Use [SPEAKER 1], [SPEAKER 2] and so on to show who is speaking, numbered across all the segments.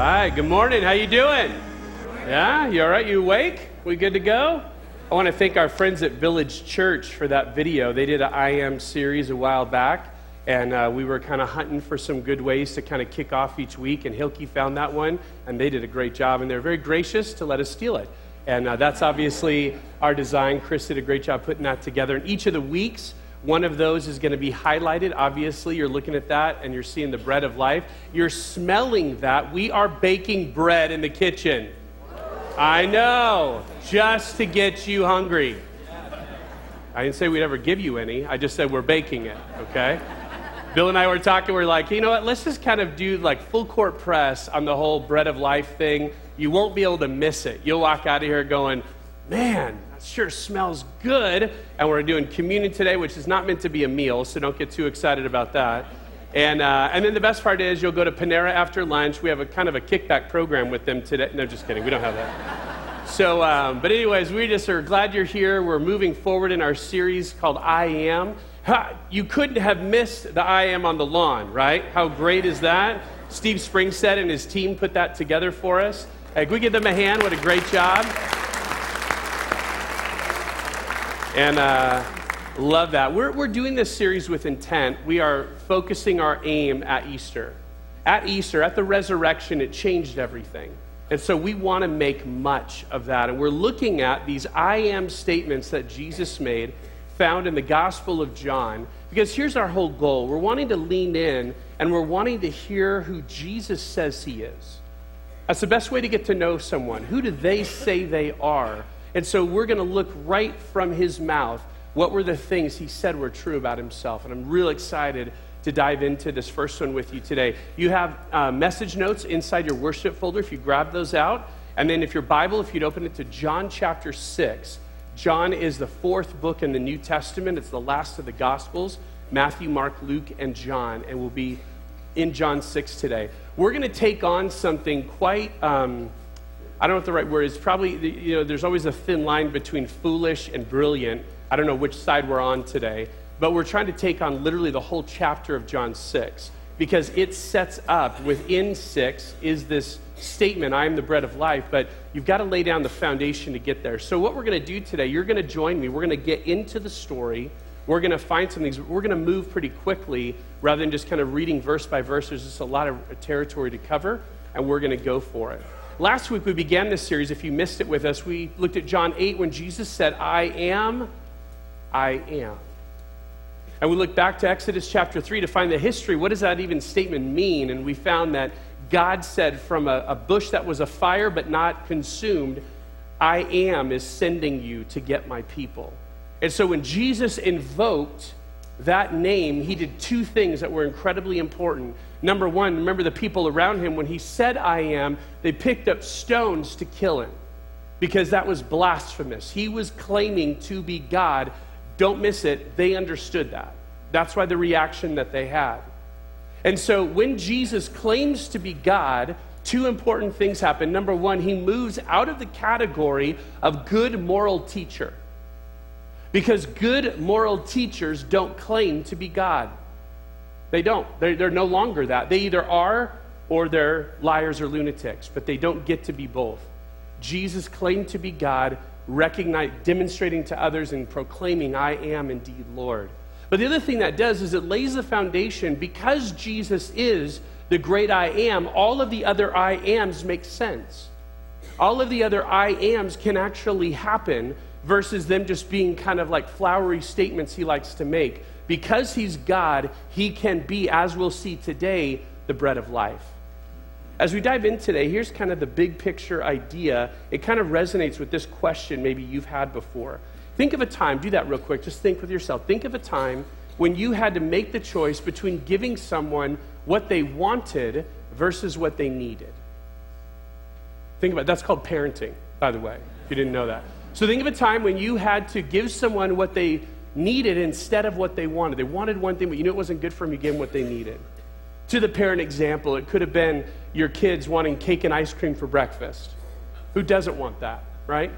[SPEAKER 1] right. Good morning. How you doing? Yeah, you all right? You awake? We good to go? I want to thank our friends at Village Church for that video. They did an I Am series a while back, and uh, we were kind of hunting for some good ways to kind of kick off each week. And Hilke found that one, and they did a great job. And they're very gracious to let us steal it. And uh, that's obviously our design. Chris did a great job putting that together. And each of the weeks, one of those is going to be highlighted. Obviously, you're looking at that and you're seeing the bread of life. You're smelling that. We are baking bread in the kitchen. I know, just to get you hungry. I didn't say we'd ever give you any. I just said we're baking it, okay? Bill and I were talking, we are like, you know what, let's just kind of do like full court press on the whole bread of life thing. You won't be able to miss it. You'll walk out of here going, man, sure smells good. And we're doing communion today, which is not meant to be a meal, so don't get too excited about that. And, uh, and then the best part is you'll go to Panera after lunch. We have a kind of a kickback program with them today. No, just kidding. We don't have that. So, um, but anyways, we just are glad you're here. We're moving forward in our series called I Am. You couldn't have missed the I Am on the lawn, right? How great is that? Steve Springstead and his team put that together for us. Hey, we give them a hand? What a great job. And uh, love that. We're, we're doing this series with intent. We are focusing our aim at Easter. At Easter, at the resurrection, it changed everything. And so we want to make much of that. And we're looking at these I am statements that Jesus made found in the Gospel of John. Because here's our whole goal we're wanting to lean in and we're wanting to hear who Jesus says he is. That's the best way to get to know someone. Who do they say they are? And so we're going to look right from his mouth. What were the things he said were true about himself? And I'm real excited to dive into this first one with you today. You have uh, message notes inside your worship folder if you grab those out. And then if your Bible, if you'd open it to John chapter 6. John is the fourth book in the New Testament, it's the last of the Gospels Matthew, Mark, Luke, and John. And we'll be in John 6 today. We're going to take on something quite. Um, I don't know what the right word is. Probably, you know, there's always a thin line between foolish and brilliant. I don't know which side we're on today, but we're trying to take on literally the whole chapter of John 6 because it sets up within 6 is this statement, I am the bread of life, but you've got to lay down the foundation to get there. So, what we're going to do today, you're going to join me. We're going to get into the story. We're going to find some things. We're going to move pretty quickly rather than just kind of reading verse by verse. There's just a lot of territory to cover, and we're going to go for it. Last week we began this series. If you missed it with us, we looked at John 8 when Jesus said, I am, I am. And we looked back to Exodus chapter 3 to find the history. What does that even statement mean? And we found that God said from a, a bush that was a fire but not consumed, I am is sending you to get my people. And so when Jesus invoked that name, he did two things that were incredibly important. Number one, remember the people around him, when he said, I am, they picked up stones to kill him because that was blasphemous. He was claiming to be God. Don't miss it. They understood that. That's why the reaction that they had. And so when Jesus claims to be God, two important things happen. Number one, he moves out of the category of good moral teacher because good moral teachers don't claim to be God. They don't. They're, they're no longer that. They either are or they're liars or lunatics, but they don't get to be both. Jesus claimed to be God, recognize, demonstrating to others and proclaiming, I am indeed Lord. But the other thing that does is it lays the foundation because Jesus is the great I am, all of the other I ams make sense. All of the other I ams can actually happen versus them just being kind of like flowery statements he likes to make. Because he's God, he can be, as we'll see today, the bread of life. As we dive in today, here's kind of the big picture idea. It kind of resonates with this question maybe you've had before. Think of a time, do that real quick, just think with yourself. Think of a time when you had to make the choice between giving someone what they wanted versus what they needed. Think about it. That's called parenting, by the way, if you didn't know that. So think of a time when you had to give someone what they needed instead of what they wanted. They wanted one thing, but you knew it wasn't good for them. You gave them what they needed. To the parent example, it could have been your kids wanting cake and ice cream for breakfast. Who doesn't want that, right?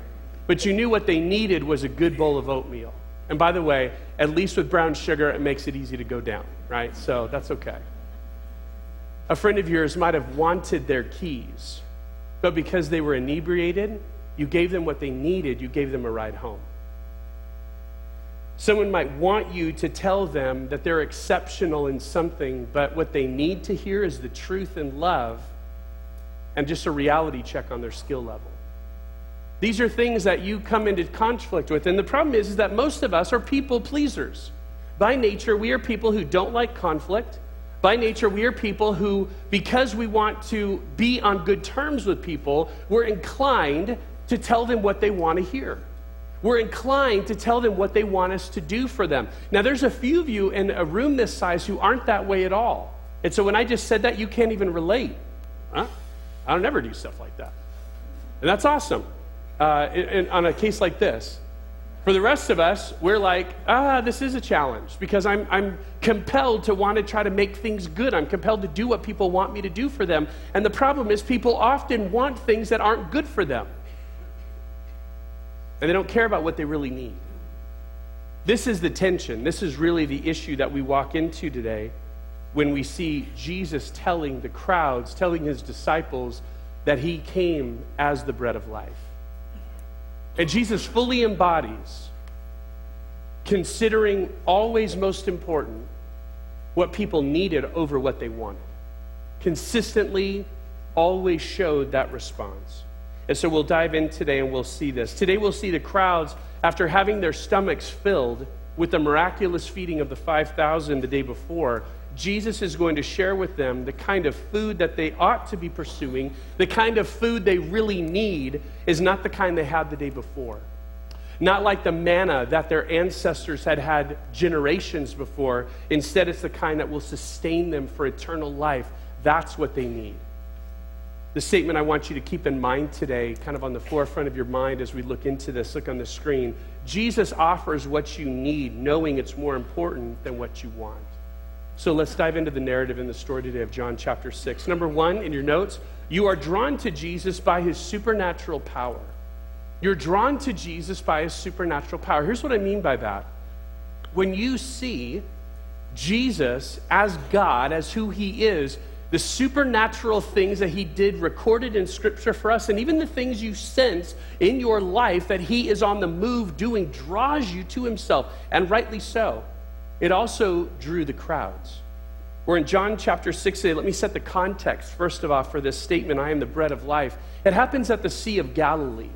[SPEAKER 1] But you knew what they needed was a good bowl of oatmeal. And by the way, at least with brown sugar, it makes it easy to go down, right? So that's okay. A friend of yours might have wanted their keys, but because they were inebriated, you gave them what they needed, you gave them a ride home. Someone might want you to tell them that they're exceptional in something, but what they need to hear is the truth and love and just a reality check on their skill level. These are things that you come into conflict with. And the problem is, is that most of us are people pleasers. By nature, we are people who don't like conflict. By nature, we are people who, because we want to be on good terms with people, we're inclined to tell them what they want to hear. We're inclined to tell them what they want us to do for them. Now, there's a few of you in a room this size who aren't that way at all. And so when I just said that, you can't even relate. Huh? I don't ever do stuff like that. And that's awesome uh, in, in, on a case like this. For the rest of us, we're like, ah, this is a challenge because I'm, I'm compelled to want to try to make things good. I'm compelled to do what people want me to do for them. And the problem is, people often want things that aren't good for them and they don't care about what they really need. This is the tension. This is really the issue that we walk into today when we see Jesus telling the crowds, telling his disciples that he came as the bread of life. And Jesus fully embodies, considering always most important, what people needed over what they wanted. Consistently, always showed that response. And so we'll dive in today and we'll see this. Today we'll see the crowds, after having their stomachs filled with the miraculous feeding of the 5,000 the day before, Jesus is going to share with them the kind of food that they ought to be pursuing. The kind of food they really need is not the kind they had the day before. Not like the manna that their ancestors had had generations before. Instead, it's the kind that will sustain them for eternal life. That's what they need. The statement I want you to keep in mind today, kind of on the forefront of your mind as we look into this, look on the screen. Jesus offers what you need, knowing it's more important than what you want. So let's dive into the narrative in the story today of John chapter 6. Number one, in your notes, you are drawn to Jesus by his supernatural power. You're drawn to Jesus by his supernatural power. Here's what I mean by that. When you see Jesus as God, as who he is, the supernatural things that he did recorded in scripture for us, and even the things you sense in your life that he is on the move doing, draws you to himself, and rightly so. It also drew the crowds. We're in John chapter 6 today. Let me set the context, first of all, for this statement I am the bread of life. It happens at the Sea of Galilee.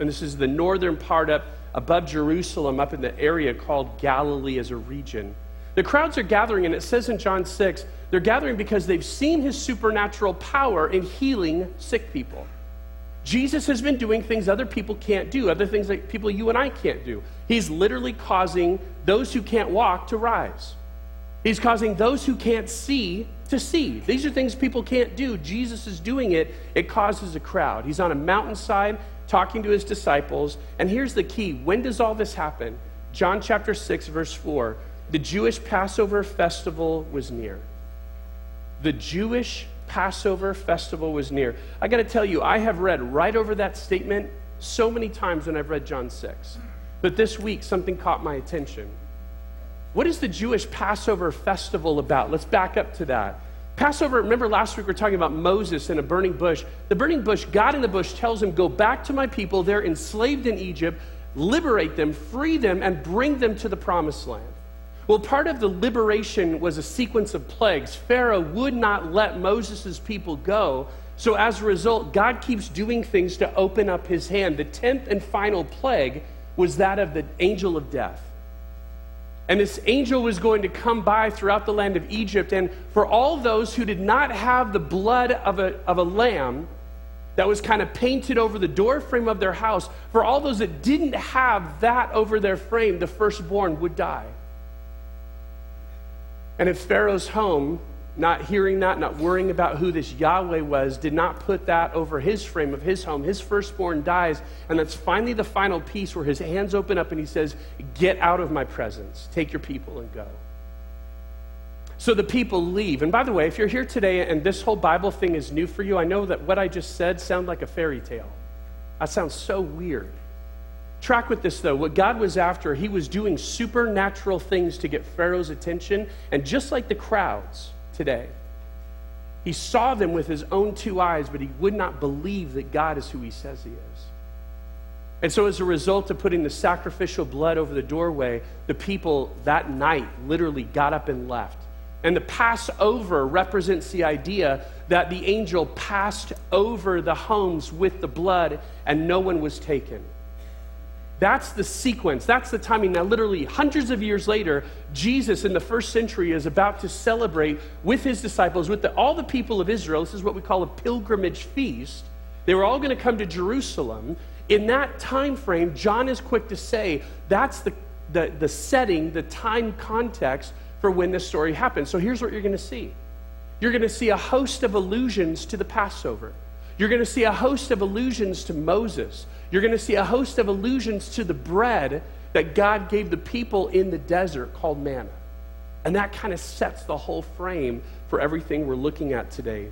[SPEAKER 1] And this is the northern part up above Jerusalem, up in the area called Galilee as a region. The crowds are gathering, and it says in John 6 they're gathering because they've seen his supernatural power in healing sick people. Jesus has been doing things other people can't do, other things that people you and I can't do. He's literally causing those who can't walk to rise. He's causing those who can't see to see. These are things people can't do. Jesus is doing it. It causes a crowd. He's on a mountainside talking to his disciples. And here's the key when does all this happen? John chapter 6, verse 4. The Jewish Passover festival was near the Jewish Passover festival was near. I got to tell you, I have read right over that statement so many times when I've read John 6. But this week, something caught my attention. What is the Jewish Passover festival about? Let's back up to that. Passover, remember last week we were talking about Moses in a burning bush. The burning bush, God in the bush tells him, Go back to my people. They're enslaved in Egypt. Liberate them, free them, and bring them to the promised land. Well, part of the liberation was a sequence of plagues. Pharaoh would not let Moses' people go. So, as a result, God keeps doing things to open up his hand. The tenth and final plague was that of the angel of death. And this angel was going to come by throughout the land of Egypt. And for all those who did not have the blood of a, of a lamb that was kind of painted over the doorframe of their house, for all those that didn't have that over their frame, the firstborn would die. And if Pharaoh's home, not hearing that, not worrying about who this Yahweh was, did not put that over his frame of his home, his firstborn dies. And that's finally the final piece where his hands open up and he says, Get out of my presence, take your people and go. So the people leave. And by the way, if you're here today and this whole Bible thing is new for you, I know that what I just said sounds like a fairy tale. That sounds so weird. Track with this though. What God was after, he was doing supernatural things to get Pharaoh's attention. And just like the crowds today, He saw them with his own two eyes, but he would not believe that God is who he says he is. And so, as a result of putting the sacrificial blood over the doorway, the people that night literally got up and left. And the Passover represents the idea that the angel passed over the homes with the blood and no one was taken. That's the sequence. That's the timing. Now, literally, hundreds of years later, Jesus in the first century is about to celebrate with his disciples, with the, all the people of Israel. This is what we call a pilgrimage feast. They were all going to come to Jerusalem. In that time frame, John is quick to say that's the, the, the setting, the time context for when this story happens. So here's what you're going to see you're going to see a host of allusions to the Passover. You're going to see a host of allusions to Moses. You're going to see a host of allusions to the bread that God gave the people in the desert called manna. And that kind of sets the whole frame for everything we're looking at today,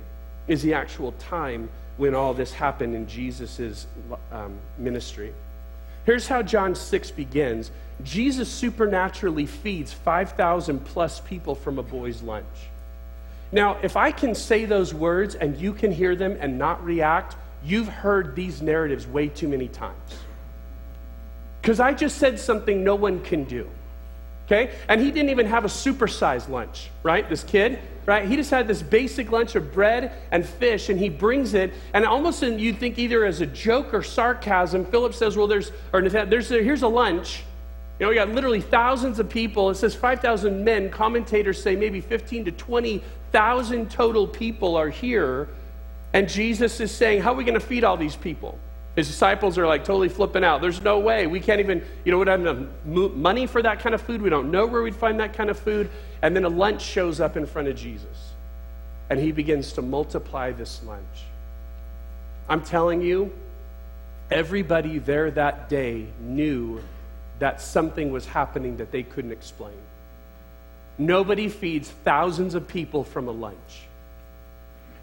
[SPEAKER 1] is the actual time when all this happened in Jesus' um, ministry. Here's how John 6 begins Jesus supernaturally feeds 5,000 plus people from a boy's lunch. Now, if I can say those words and you can hear them and not react, you've heard these narratives way too many times. Because I just said something no one can do. Okay? And he didn't even have a supersized lunch, right? This kid, right? He just had this basic lunch of bread and fish, and he brings it, and almost in, you'd think either as a joke or sarcasm, Philip says, Well, there's, or Nathan, there's here's a lunch. You know, we got literally thousands of people. It says 5,000 men. Commentators say maybe 15 to 20,000 total people are here. And Jesus is saying, How are we going to feed all these people? His disciples are like totally flipping out. There's no way. We can't even, you know, we don't have enough money for that kind of food. We don't know where we'd find that kind of food. And then a lunch shows up in front of Jesus. And he begins to multiply this lunch. I'm telling you, everybody there that day knew that something was happening that they couldn't explain. Nobody feeds thousands of people from a lunch.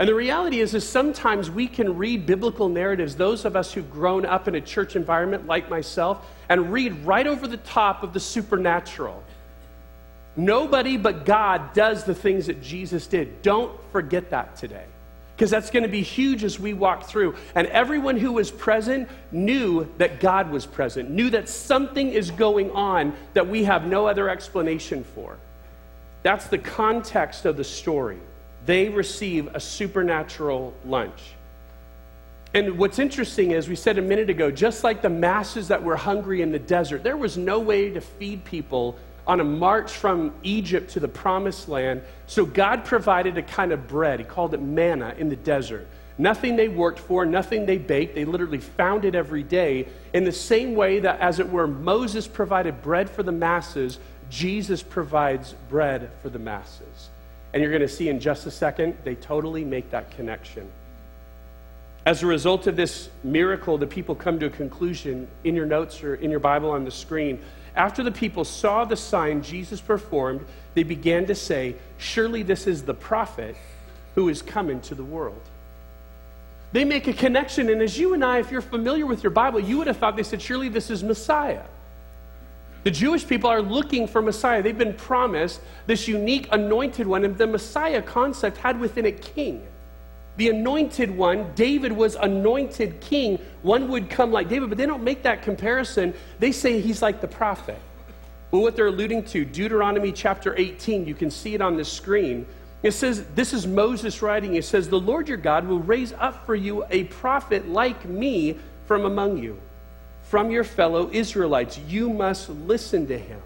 [SPEAKER 1] And the reality is, is sometimes we can read biblical narratives, those of us who've grown up in a church environment like myself, and read right over the top of the supernatural. Nobody but God does the things that Jesus did. Don't forget that today. Because that's going to be huge as we walk through. And everyone who was present knew that God was present, knew that something is going on that we have no other explanation for. That's the context of the story. They receive a supernatural lunch. And what's interesting is, we said a minute ago, just like the masses that were hungry in the desert, there was no way to feed people on a march from Egypt to the promised land. So God provided a kind of bread. He called it manna in the desert. Nothing they worked for, nothing they baked. They literally found it every day. In the same way that, as it were, Moses provided bread for the masses, Jesus provides bread for the masses. And you're going to see in just a second, they totally make that connection. As a result of this miracle, the people come to a conclusion in your notes or in your Bible on the screen. After the people saw the sign Jesus performed, they began to say, Surely this is the prophet who is coming to the world. They make a connection, and as you and I, if you're familiar with your Bible, you would have thought they said, Surely this is Messiah. The Jewish people are looking for Messiah. They've been promised this unique anointed one, and the Messiah concept had within it king. The anointed one, David was anointed king. One would come like David, but they don't make that comparison. They say he's like the prophet. Well, what they're alluding to, Deuteronomy chapter 18, you can see it on the screen. It says, This is Moses writing. It says, The Lord your God will raise up for you a prophet like me from among you from your fellow Israelites. You must listen to him.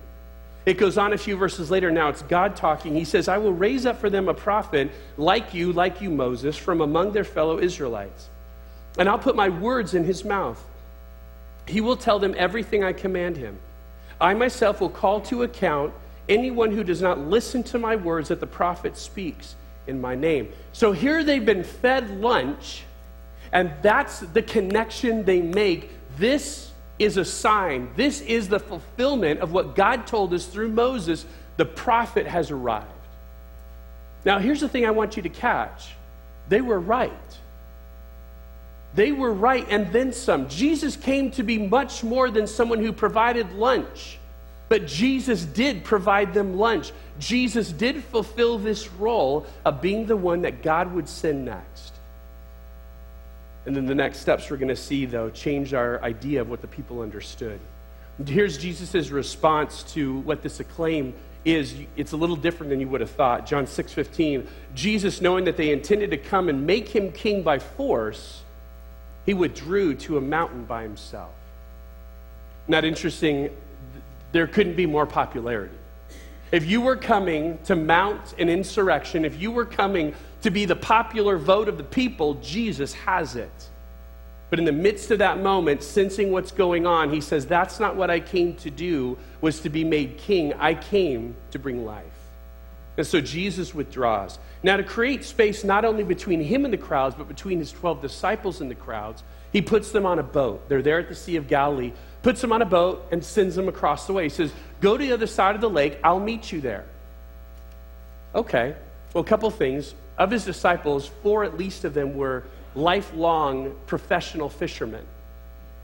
[SPEAKER 1] It goes on a few verses later. Now it's God talking. He says, I will raise up for them a prophet like you, like you, Moses, from among their fellow Israelites. And I'll put my words in his mouth. He will tell them everything I command him. I myself will call to account anyone who does not listen to my words that the prophet speaks in my name. So here they've been fed lunch, and that's the connection they make. This is a sign. This is the fulfillment of what God told us through Moses. The prophet has arrived. Now, here's the thing I want you to catch they were right. They were right, and then some. Jesus came to be much more than someone who provided lunch. But Jesus did provide them lunch. Jesus did fulfill this role of being the one that God would send next. And then the next steps we're going to see, though, change our idea of what the people understood. And here's Jesus' response to what this acclaim is. It's a little different than you would have thought. John 6 15. Jesus, knowing that they intended to come and make him king by force, he withdrew to a mountain by himself. Not interesting, there couldn't be more popularity. If you were coming to mount an insurrection, if you were coming to be the popular vote of the people, Jesus has it. But in the midst of that moment, sensing what's going on, he says, That's not what I came to do, was to be made king. I came to bring life. And so Jesus withdraws. Now, to create space not only between him and the crowds, but between his 12 disciples and the crowds, he puts them on a boat. They're there at the Sea of Galilee, puts them on a boat, and sends them across the way. He says, Go to the other side of the lake, I'll meet you there. Okay, well, a couple things. Of his disciples, four at least of them were lifelong professional fishermen.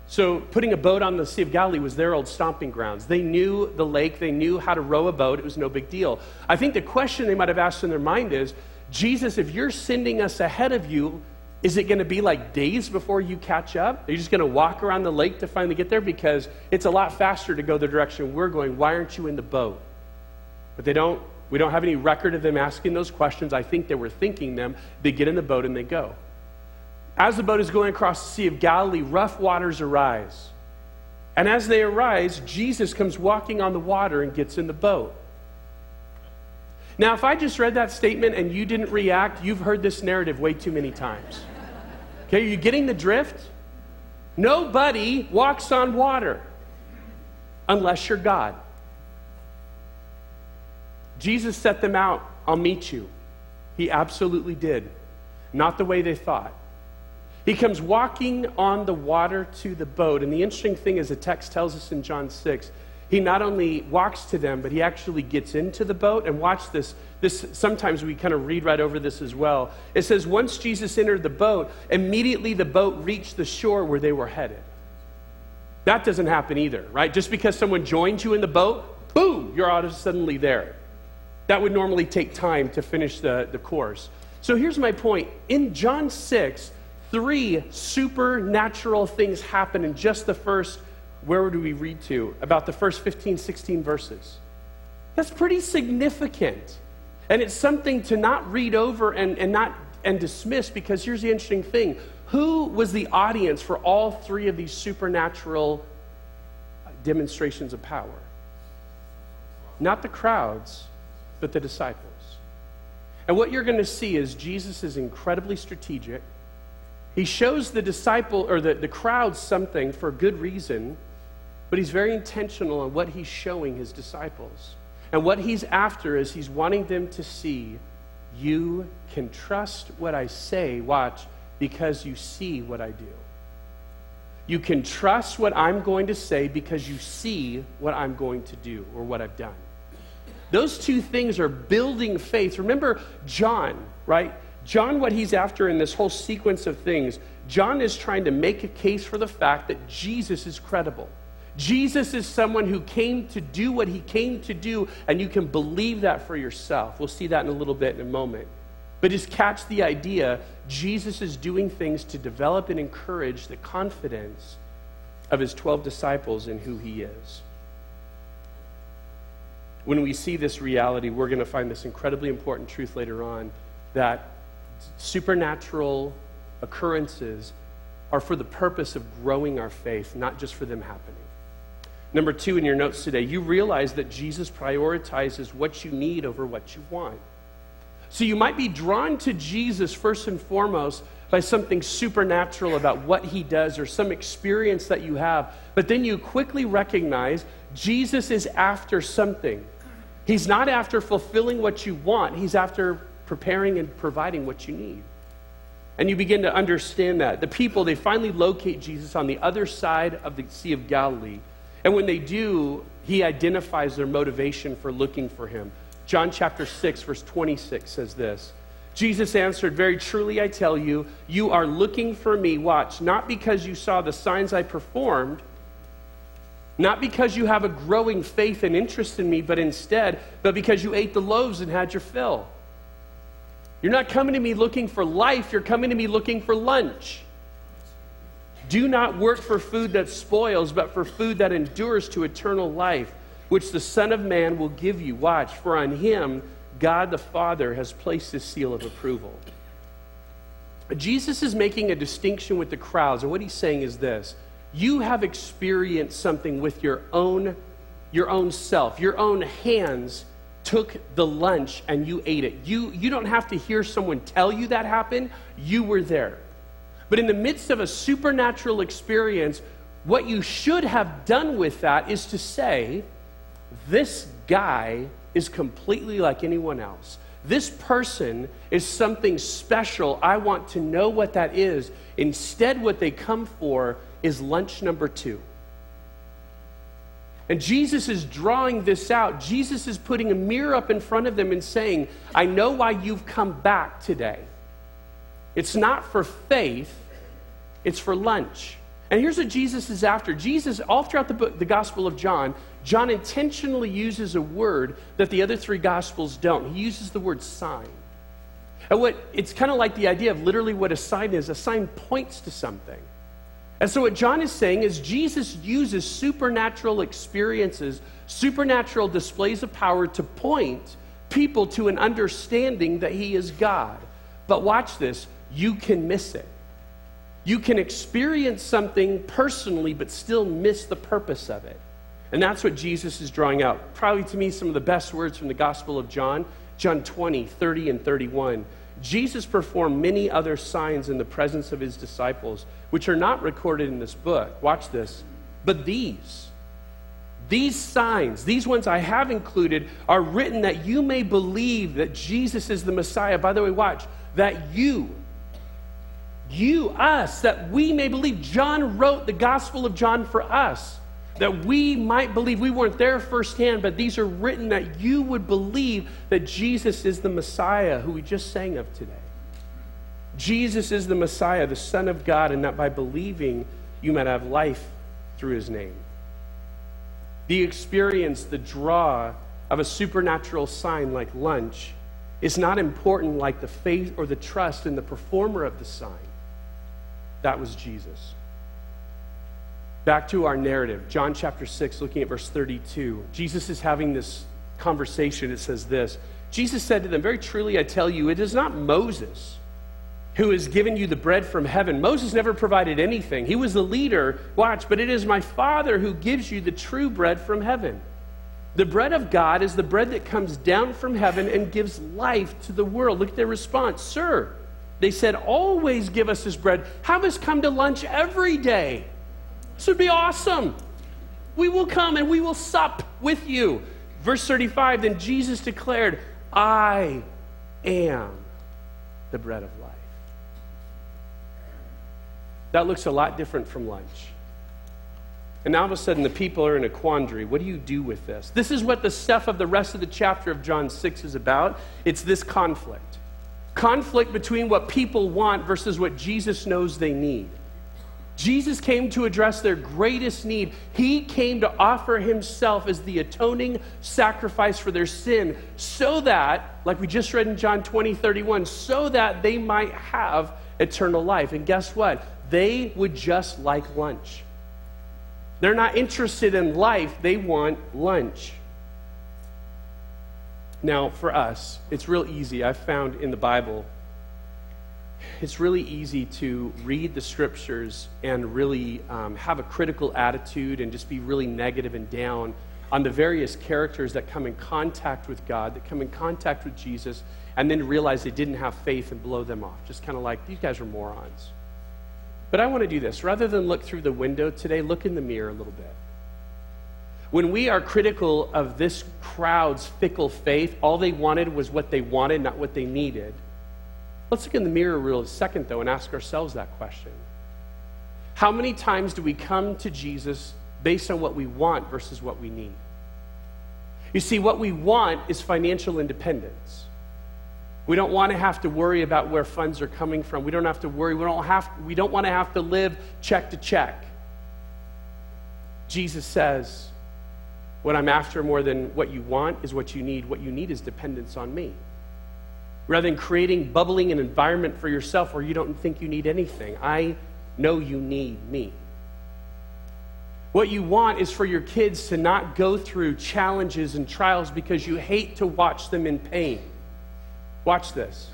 [SPEAKER 1] So, putting a boat on the Sea of Galilee was their old stomping grounds. They knew the lake, they knew how to row a boat, it was no big deal. I think the question they might have asked in their mind is Jesus, if you're sending us ahead of you, is it going to be like days before you catch up? Are you just going to walk around the lake to finally get there? Because it's a lot faster to go the direction we're going. Why aren't you in the boat? But they don't we don't have any record of them asking those questions. I think they were thinking them. They get in the boat and they go. As the boat is going across the Sea of Galilee, rough waters arise. And as they arise, Jesus comes walking on the water and gets in the boat. Now, if I just read that statement and you didn't react, you've heard this narrative way too many times. Okay, are you getting the drift? Nobody walks on water unless you're God. Jesus set them out, I'll meet you. He absolutely did. Not the way they thought. He comes walking on the water to the boat. And the interesting thing is, the text tells us in John 6, he not only walks to them, but he actually gets into the boat. And watch this. This sometimes we kind of read right over this as well. It says, once Jesus entered the boat, immediately the boat reached the shore where they were headed. That doesn't happen either, right? Just because someone joins you in the boat, boom, you're of suddenly there. That would normally take time to finish the, the course. So here's my point. In John 6, three supernatural things happen in just the first, where do we read to? About the first 15, 16 verses. That's pretty significant. And it's something to not read over and, and not and dismiss because here's the interesting thing. Who was the audience for all three of these supernatural demonstrations of power? Not the crowds, but the disciples. And what you're going to see is Jesus is incredibly strategic. He shows the disciple or the, the crowd something for good reason, but he's very intentional on what he's showing his disciples. And what he's after is he's wanting them to see you can trust what I say, watch, because you see what I do. You can trust what I'm going to say because you see what I'm going to do or what I've done. Those two things are building faith. Remember John, right? John, what he's after in this whole sequence of things, John is trying to make a case for the fact that Jesus is credible. Jesus is someone who came to do what he came to do, and you can believe that for yourself. We'll see that in a little bit in a moment. But just catch the idea Jesus is doing things to develop and encourage the confidence of his 12 disciples in who he is when we see this reality, we're going to find this incredibly important truth later on that supernatural occurrences are for the purpose of growing our faith, not just for them happening. Number two, in your notes today, you realize that Jesus prioritizes what you need over what you want. So you might be drawn to Jesus first and foremost by something supernatural about what he does or some experience that you have, but then you quickly recognize Jesus is after something. He's not after fulfilling what you want, He's after preparing and providing what you need. And you begin to understand that. The people, they finally locate Jesus on the other side of the Sea of Galilee. And when they do, he identifies their motivation for looking for him. John chapter 6, verse 26 says this Jesus answered, Very truly I tell you, you are looking for me, watch, not because you saw the signs I performed, Not because you have a growing faith and interest in me, but instead, but because you ate the loaves and had your fill. You're not coming to me looking for life, you're coming to me looking for lunch. Do not work for food that spoils, but for food that endures to eternal life, which the Son of Man will give you. Watch, for on him God the Father has placed his seal of approval. Jesus is making a distinction with the crowds, and what he's saying is this. You have experienced something with your own your own self. Your own hands took the lunch and you ate it. You you don't have to hear someone tell you that happened. You were there. But in the midst of a supernatural experience what you should have done with that is to say this guy is completely like anyone else this person is something special i want to know what that is instead what they come for is lunch number two. And Jesus is drawing this out. Jesus is putting a mirror up in front of them and saying, I know why you've come back today. It's not for faith, it's for lunch. And here's what Jesus is after. Jesus, all throughout the book, the Gospel of John, John intentionally uses a word that the other three Gospels don't. He uses the word sign. And what it's kind of like the idea of literally what a sign is. A sign points to something. And so, what John is saying is Jesus uses supernatural experiences, supernatural displays of power to point people to an understanding that he is God. But watch this you can miss it. You can experience something personally, but still miss the purpose of it. And that's what Jesus is drawing out. Probably to me, some of the best words from the Gospel of John, John 20, 30, and 31. Jesus performed many other signs in the presence of his disciples, which are not recorded in this book. Watch this. But these, these signs, these ones I have included, are written that you may believe that Jesus is the Messiah. By the way, watch, that you, you, us, that we may believe. John wrote the Gospel of John for us that we might believe. We weren't there firsthand, but these are written that you would believe that Jesus is the Messiah who we just sang of today. Jesus is the Messiah, the Son of God, and that by believing you might have life through his name. The experience, the draw of a supernatural sign like lunch is not important like the faith or the trust in the performer of the sign. That was Jesus. Back to our narrative, John chapter 6, looking at verse 32. Jesus is having this conversation. It says this Jesus said to them, Very truly I tell you, it is not Moses who has given you the bread from heaven. Moses never provided anything, he was the leader. Watch, but it is my Father who gives you the true bread from heaven. The bread of God is the bread that comes down from heaven and gives life to the world. Look at their response. Sir, they said, always give us this bread. Have us come to lunch every day. This would be awesome. We will come and we will sup with you. Verse 35 Then Jesus declared, I am the bread of life. That looks a lot different from lunch. And now all of a sudden, the people are in a quandary. What do you do with this? This is what the stuff of the rest of the chapter of John 6 is about. It's this conflict conflict between what people want versus what Jesus knows they need. Jesus came to address their greatest need. He came to offer himself as the atoning sacrifice for their sin so that, like we just read in John 20, 31, so that they might have eternal life. And guess what? They would just like lunch. They're not interested in life, they want lunch. Now, for us, it's real easy. I've found in the Bible it's really easy to read the scriptures and really um, have a critical attitude and just be really negative and down on the various characters that come in contact with God, that come in contact with Jesus, and then realize they didn't have faith and blow them off. Just kind of like, these guys are morons. But I want to do this. Rather than look through the window today, look in the mirror a little bit. When we are critical of this crowd's fickle faith, all they wanted was what they wanted, not what they needed. Let's look in the mirror real second, though, and ask ourselves that question. How many times do we come to Jesus based on what we want versus what we need? You see, what we want is financial independence. We don't want to have to worry about where funds are coming from. We don't have to worry. We don't, have, we don't want to have to live check to check. Jesus says, What I'm after more than what you want is what you need. What you need is dependence on me. Rather than creating, bubbling an environment for yourself where you don't think you need anything, I know you need me. What you want is for your kids to not go through challenges and trials because you hate to watch them in pain. Watch this.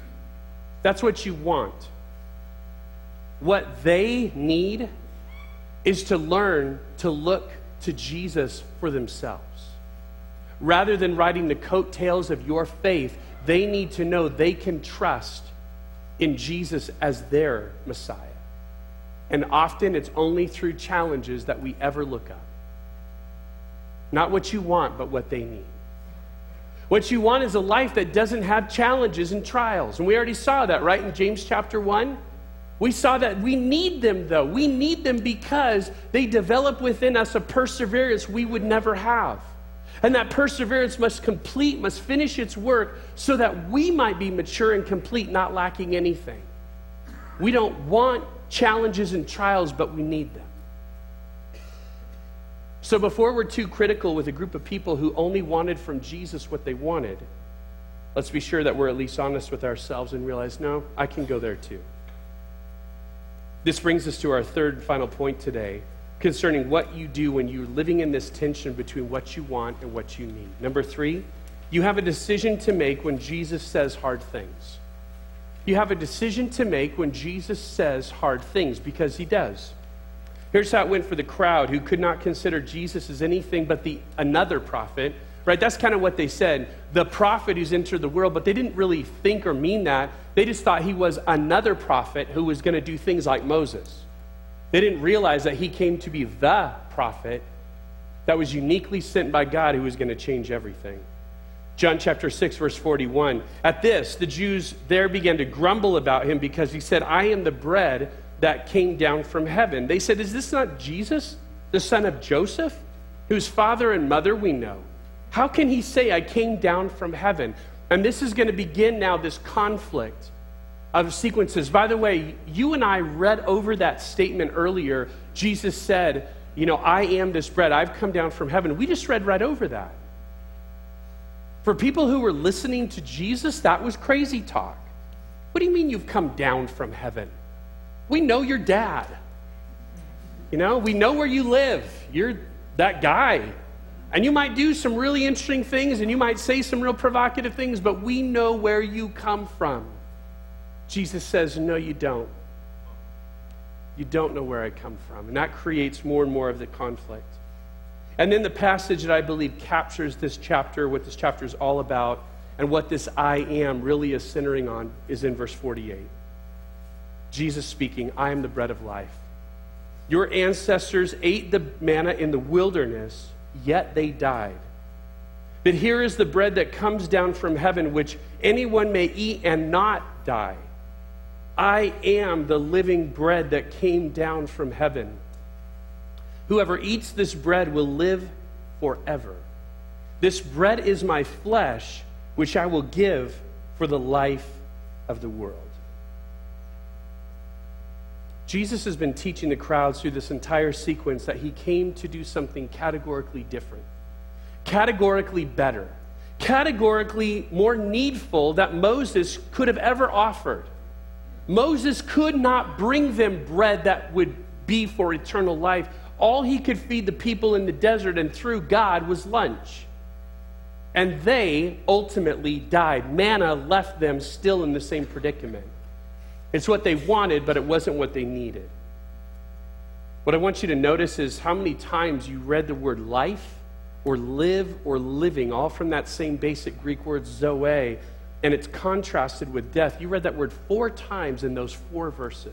[SPEAKER 1] That's what you want. What they need is to learn to look to Jesus for themselves. Rather than riding the coattails of your faith, they need to know they can trust in Jesus as their Messiah. And often it's only through challenges that we ever look up. Not what you want, but what they need. What you want is a life that doesn't have challenges and trials. And we already saw that, right, in James chapter 1? We saw that we need them, though. We need them because they develop within us a perseverance we would never have. And that perseverance must complete, must finish its work so that we might be mature and complete, not lacking anything. We don't want challenges and trials, but we need them. So before we're too critical with a group of people who only wanted from Jesus what they wanted, let's be sure that we're at least honest with ourselves and realize, no, I can go there too. This brings us to our third and final point today concerning what you do when you're living in this tension between what you want and what you need. Number three, you have a decision to make when Jesus says hard things. You have a decision to make when Jesus says hard things because he does. Here's how it went for the crowd who could not consider Jesus as anything but the another prophet. Right? That's kind of what they said. The prophet who's entered the world, but they didn't really think or mean that. They just thought he was another prophet who was going to do things like Moses. They didn't realize that he came to be the prophet that was uniquely sent by God who was going to change everything. John chapter 6, verse 41. At this, the Jews there began to grumble about him because he said, I am the bread that came down from heaven. They said, Is this not Jesus, the son of Joseph, whose father and mother we know? How can he say, I came down from heaven? And this is going to begin now this conflict of sequences. By the way, you and I read over that statement earlier. Jesus said, You know, I am this bread. I've come down from heaven. We just read right over that. For people who were listening to Jesus, that was crazy talk. What do you mean you've come down from heaven? We know your dad. You know, we know where you live. You're that guy. And you might do some really interesting things and you might say some real provocative things, but we know where you come from. Jesus says, No, you don't. You don't know where I come from. And that creates more and more of the conflict. And then the passage that I believe captures this chapter, what this chapter is all about, and what this I am really is centering on, is in verse 48. Jesus speaking, I am the bread of life. Your ancestors ate the manna in the wilderness, yet they died. But here is the bread that comes down from heaven, which anyone may eat and not die. I am the living bread that came down from heaven. Whoever eats this bread will live forever. This bread is my flesh, which I will give for the life of the world. Jesus has been teaching the crowds through this entire sequence that he came to do something categorically different, categorically better, categorically more needful that Moses could have ever offered. Moses could not bring them bread that would be for eternal life. All he could feed the people in the desert and through God was lunch. And they ultimately died. Manna left them still in the same predicament. It's what they wanted, but it wasn't what they needed. What I want you to notice is how many times you read the word life or live or living, all from that same basic Greek word zoe, and it's contrasted with death. You read that word four times in those four verses.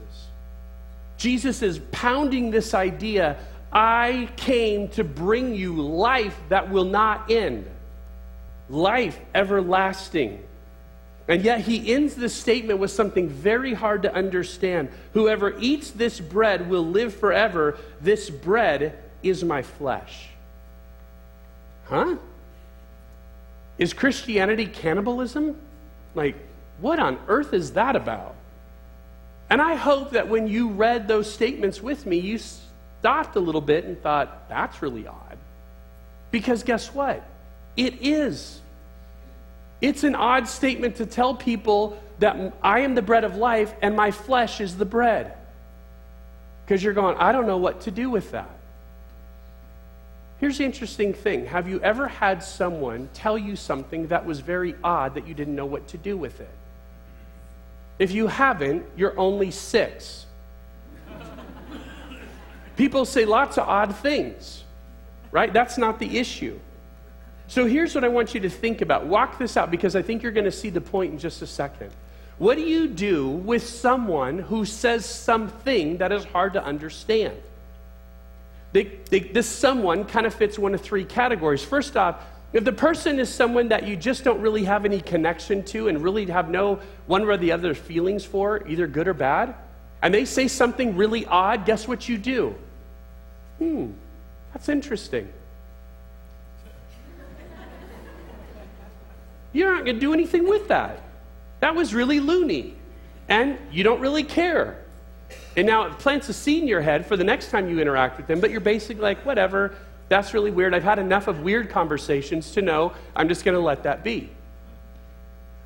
[SPEAKER 1] Jesus is pounding this idea I came to bring you life that will not end, life everlasting. And yet he ends this statement with something very hard to understand. Whoever eats this bread will live forever. This bread is my flesh. Huh? Is Christianity cannibalism? Like, what on earth is that about? And I hope that when you read those statements with me, you stopped a little bit and thought, that's really odd. Because guess what? It is. It's an odd statement to tell people that I am the bread of life and my flesh is the bread. Because you're going, I don't know what to do with that. Here's the interesting thing Have you ever had someone tell you something that was very odd that you didn't know what to do with it? If you haven't, you're only six. People say lots of odd things, right? That's not the issue. So here's what I want you to think about. Walk this out because I think you're going to see the point in just a second. What do you do with someone who says something that is hard to understand? They, they, this someone kind of fits one of three categories. First off, if the person is someone that you just don't really have any connection to and really have no one or the other feelings for, either good or bad, and they say something really odd, guess what you do? Hmm, that's interesting. You're not going to do anything with that. That was really loony. And you don't really care. And now it plants a seed in your head for the next time you interact with them, but you're basically like, whatever, that's really weird. I've had enough of weird conversations to know I'm just going to let that be.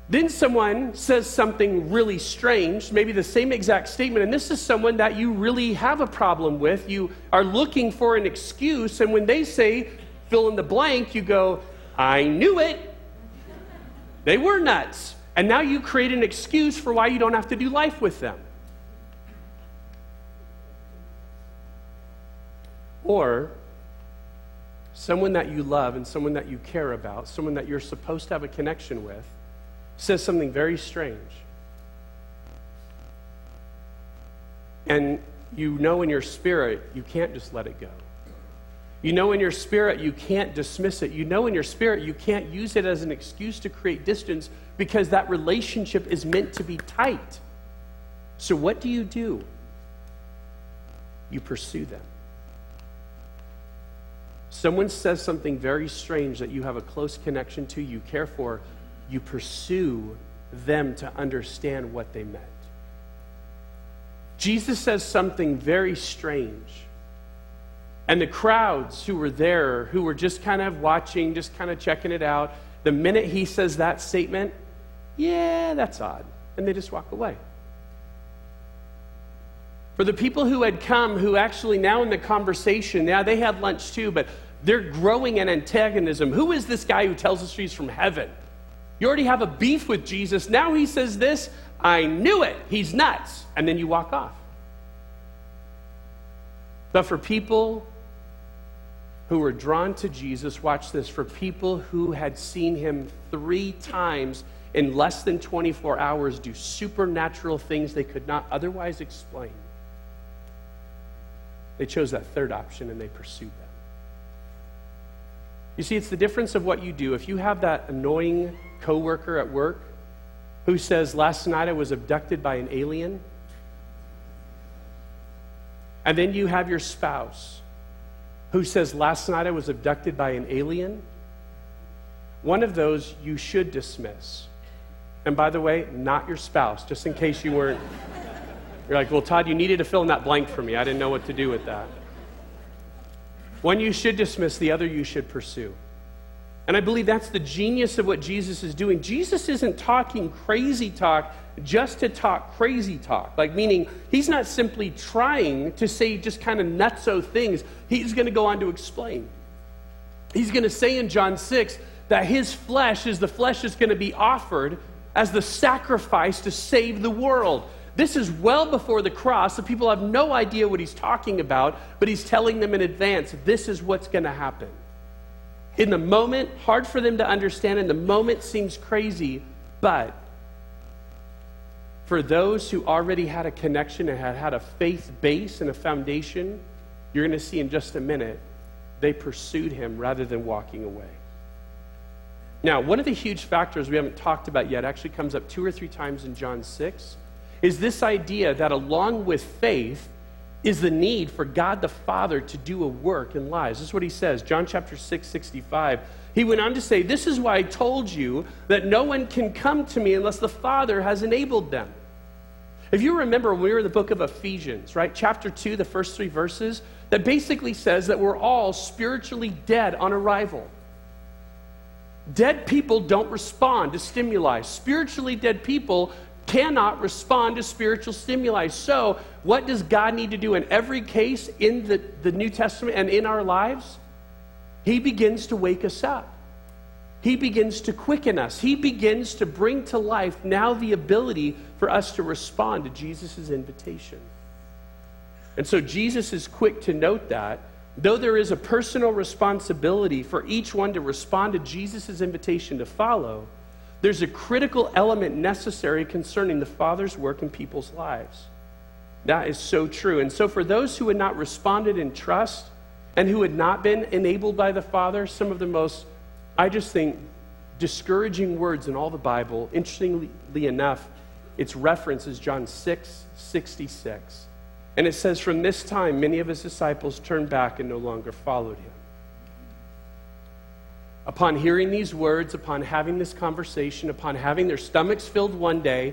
[SPEAKER 1] Then someone says something really strange, maybe the same exact statement, and this is someone that you really have a problem with. You are looking for an excuse, and when they say fill in the blank, you go, I knew it. They were nuts. And now you create an excuse for why you don't have to do life with them. Or someone that you love and someone that you care about, someone that you're supposed to have a connection with, says something very strange. And you know in your spirit you can't just let it go. You know in your spirit you can't dismiss it. You know in your spirit you can't use it as an excuse to create distance because that relationship is meant to be tight. So, what do you do? You pursue them. Someone says something very strange that you have a close connection to, you care for, you pursue them to understand what they meant. Jesus says something very strange. And the crowds who were there, who were just kind of watching, just kind of checking it out, the minute he says that statement, yeah, that's odd. And they just walk away. For the people who had come, who actually now in the conversation, yeah, they had lunch too, but they're growing an antagonism. Who is this guy who tells us he's from heaven? You already have a beef with Jesus. Now he says this. I knew it. He's nuts. And then you walk off. But for people who were drawn to Jesus, watch this, for people who had seen him three times in less than 24 hours do supernatural things they could not otherwise explain. They chose that third option and they pursued them. You see, it's the difference of what you do. If you have that annoying coworker at work who says, Last night I was abducted by an alien, and then you have your spouse who says, Last night I was abducted by an alien, one of those you should dismiss. And by the way, not your spouse, just in case you weren't. You're like, well, Todd, you needed to fill in that blank for me. I didn't know what to do with that. One you should dismiss, the other you should pursue. And I believe that's the genius of what Jesus is doing. Jesus isn't talking crazy talk just to talk crazy talk. Like, meaning, he's not simply trying to say just kind of nutso things. He's going to go on to explain. He's going to say in John 6 that his flesh is the flesh is going to be offered as the sacrifice to save the world. This is well before the cross. The people have no idea what he's talking about, but he's telling them in advance this is what's going to happen. In the moment, hard for them to understand, and the moment seems crazy, but for those who already had a connection and had had a faith base and a foundation, you're going to see in just a minute, they pursued him rather than walking away. Now, one of the huge factors we haven't talked about yet actually comes up two or three times in John 6 is this idea that along with faith is the need for God the Father to do a work in lives. This is what he says, John chapter 6, 65. He went on to say, This is why I told you that no one can come to me unless the Father has enabled them. If you remember we were in the book of Ephesians, right, chapter 2, the first three verses, that basically says that we're all spiritually dead on arrival. Dead people don't respond to stimuli. Spiritually dead people cannot respond to spiritual stimuli. So, what does God need to do in every case in the, the New Testament and in our lives? He begins to wake us up. He begins to quicken us. He begins to bring to life now the ability for us to respond to Jesus' invitation. And so Jesus is quick to note that, though there is a personal responsibility for each one to respond to Jesus' invitation to follow, there's a critical element necessary concerning the Father's work in people's lives. That is so true. And so, for those who had not responded in trust and who had not been enabled by the Father, some of the most, I just think, discouraging words in all the Bible, interestingly enough, its reference is John 6 66. And it says, From this time, many of his disciples turned back and no longer followed him. Upon hearing these words, upon having this conversation, upon having their stomachs filled one day,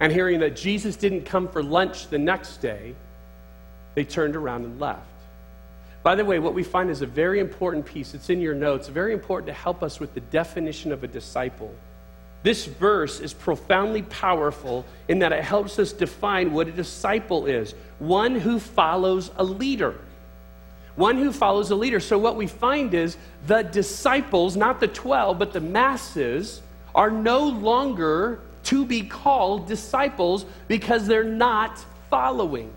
[SPEAKER 1] and hearing that Jesus didn't come for lunch the next day, they turned around and left. By the way, what we find is a very important piece. It's in your notes, very important to help us with the definition of a disciple. This verse is profoundly powerful in that it helps us define what a disciple is one who follows a leader one who follows a leader. So, what we find is the disciples, not the 12, but the masses, are no longer to be called disciples because they're not following.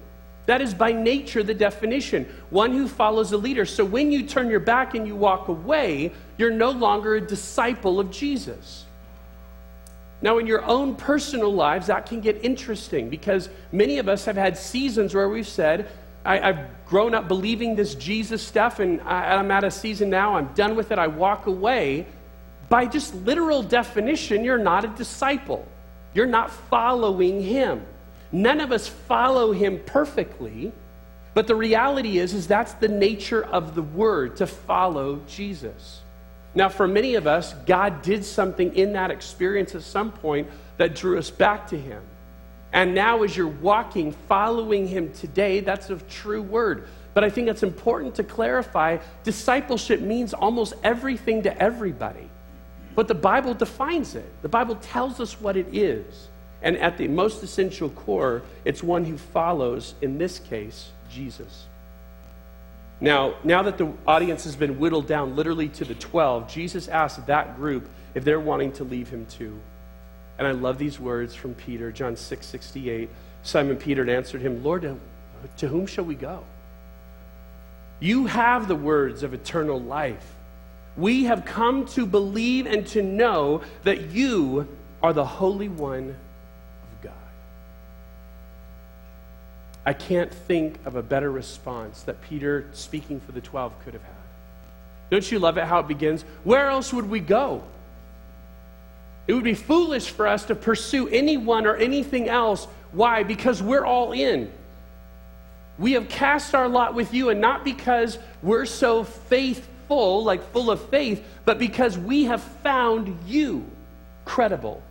[SPEAKER 1] That is by nature the definition. One who follows a leader. So, when you turn your back and you walk away, you're no longer a disciple of Jesus. Now, in your own personal lives, that can get interesting because many of us have had seasons where we've said, I, have grown up believing this Jesus stuff, and I, I'm at a season now, I'm done with it, I walk away. By just literal definition, you're not a disciple. You're not following him. None of us follow him perfectly, but the reality is, is that's the nature of the word to follow Jesus. Now, for many of us, God did something in that experience at some point that drew us back to him. And now, as you're walking, following him today, that's a true word. But I think it's important to clarify discipleship means almost everything to everybody. But the Bible defines it, the Bible tells us what it is. And at the most essential core, it's one who follows, in this case, Jesus. Now, now that the audience has been whittled down literally to the 12, Jesus asked that group if they're wanting to leave him too. And I love these words from Peter, John 6 68. Simon Peter answered him, Lord, to whom shall we go? You have the words of eternal life. We have come to believe and to know that you are the Holy One of God. I can't think of a better response that Peter, speaking for the 12, could have had. Don't you love it how it begins? Where else would we go? It would be foolish for us to pursue anyone or anything else. Why? Because we're all in. We have cast our lot with you, and not because we're so faithful, like full of faith, but because we have found you credible.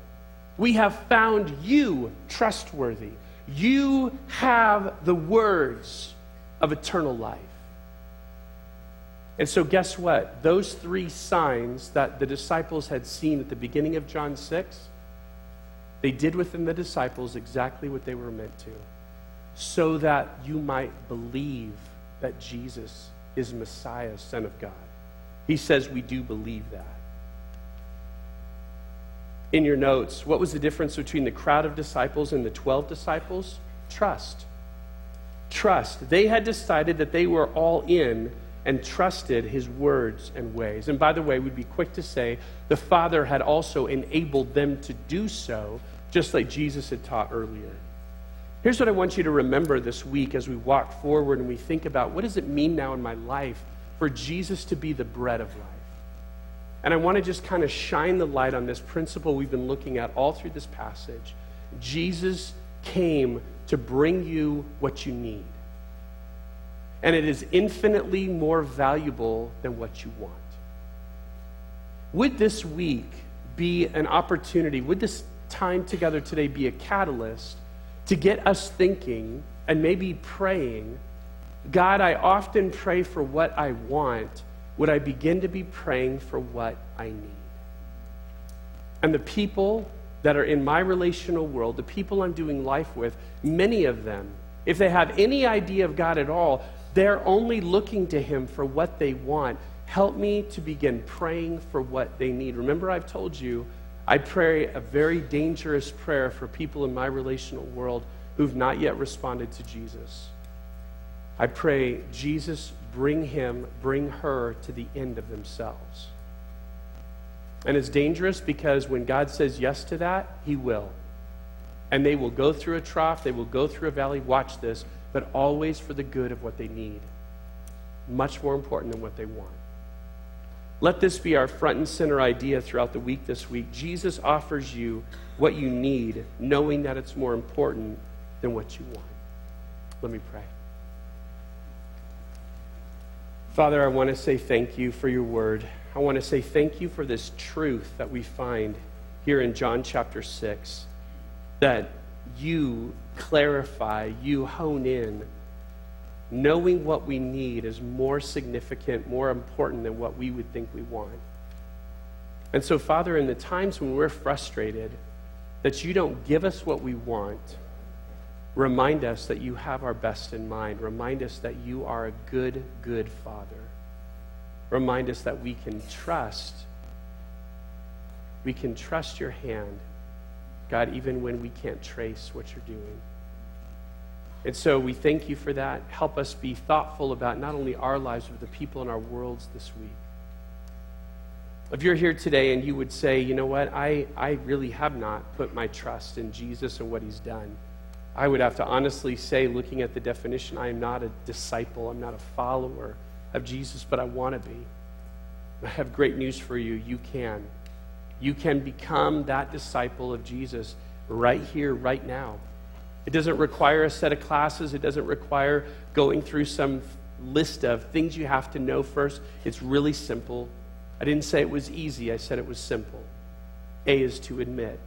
[SPEAKER 1] We have found you trustworthy. You have the words of eternal life. And so, guess what? Those three signs that the disciples had seen at the beginning of John 6, they did within the disciples exactly what they were meant to, so that you might believe that Jesus is Messiah, Son of God. He says we do believe that. In your notes, what was the difference between the crowd of disciples and the 12 disciples? Trust. Trust. They had decided that they were all in and trusted his words and ways. And by the way, we'd be quick to say the Father had also enabled them to do so, just like Jesus had taught earlier. Here's what I want you to remember this week as we walk forward and we think about what does it mean now in my life for Jesus to be the bread of life? And I want to just kind of shine the light on this principle we've been looking at all through this passage. Jesus came to bring you what you need and it is infinitely more valuable than what you want. Would this week be an opportunity? Would this time together today be a catalyst to get us thinking and maybe praying God, I often pray for what I want. Would I begin to be praying for what I need? And the people that are in my relational world, the people I'm doing life with, many of them, if they have any idea of God at all, they're only looking to Him for what they want. Help me to begin praying for what they need. Remember, I've told you, I pray a very dangerous prayer for people in my relational world who've not yet responded to Jesus. I pray, Jesus, bring him, bring her to the end of themselves. And it's dangerous because when God says yes to that, he will. And they will go through a trough, they will go through a valley. Watch this but always for the good of what they need. Much more important than what they want. Let this be our front and center idea throughout the week this week. Jesus offers you what you need, knowing that it's more important than what you want. Let me pray. Father, I want to say thank you for your word. I want to say thank you for this truth that we find here in John chapter 6 that you clarify, you hone in. Knowing what we need is more significant, more important than what we would think we want. And so, Father, in the times when we're frustrated that you don't give us what we want, remind us that you have our best in mind. Remind us that you are a good, good Father. Remind us that we can trust. We can trust your hand God, even when we can't trace what you're doing. And so we thank you for that. Help us be thoughtful about not only our lives, but the people in our worlds this week. If you're here today and you would say, you know what, I, I really have not put my trust in Jesus and what he's done, I would have to honestly say, looking at the definition, I am not a disciple, I'm not a follower of Jesus, but I want to be. I have great news for you. You can. You can become that disciple of Jesus right here, right now. It doesn't require a set of classes, it doesn't require going through some list of things you have to know first. It's really simple. I didn't say it was easy, I said it was simple. A is to admit.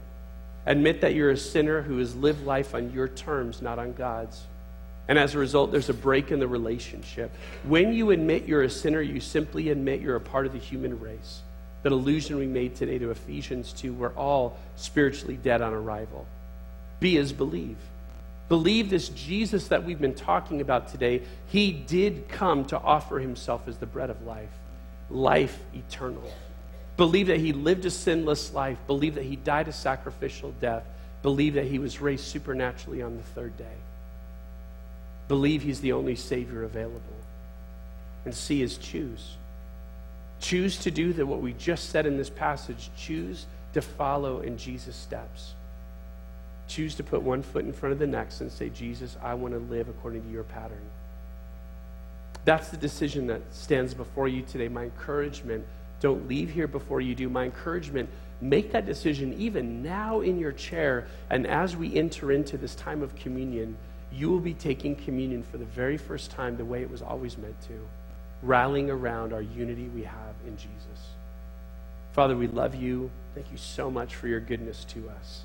[SPEAKER 1] Admit that you're a sinner who has lived life on your terms, not on God's. And as a result, there's a break in the relationship. When you admit you're a sinner, you simply admit you're a part of the human race that allusion we made today to Ephesians 2, we're all spiritually dead on arrival. B is believe. Believe this Jesus that we've been talking about today, he did come to offer himself as the bread of life, life eternal. Believe that he lived a sinless life. Believe that he died a sacrificial death. Believe that he was raised supernaturally on the third day. Believe he's the only Savior available. And C is choose. Choose to do the, what we just said in this passage. Choose to follow in Jesus' steps. Choose to put one foot in front of the next and say, Jesus, I want to live according to your pattern. That's the decision that stands before you today. My encouragement don't leave here before you do. My encouragement make that decision even now in your chair. And as we enter into this time of communion, you will be taking communion for the very first time the way it was always meant to rallying around our unity we have in Jesus. Father, we love you. Thank you so much for your goodness to us.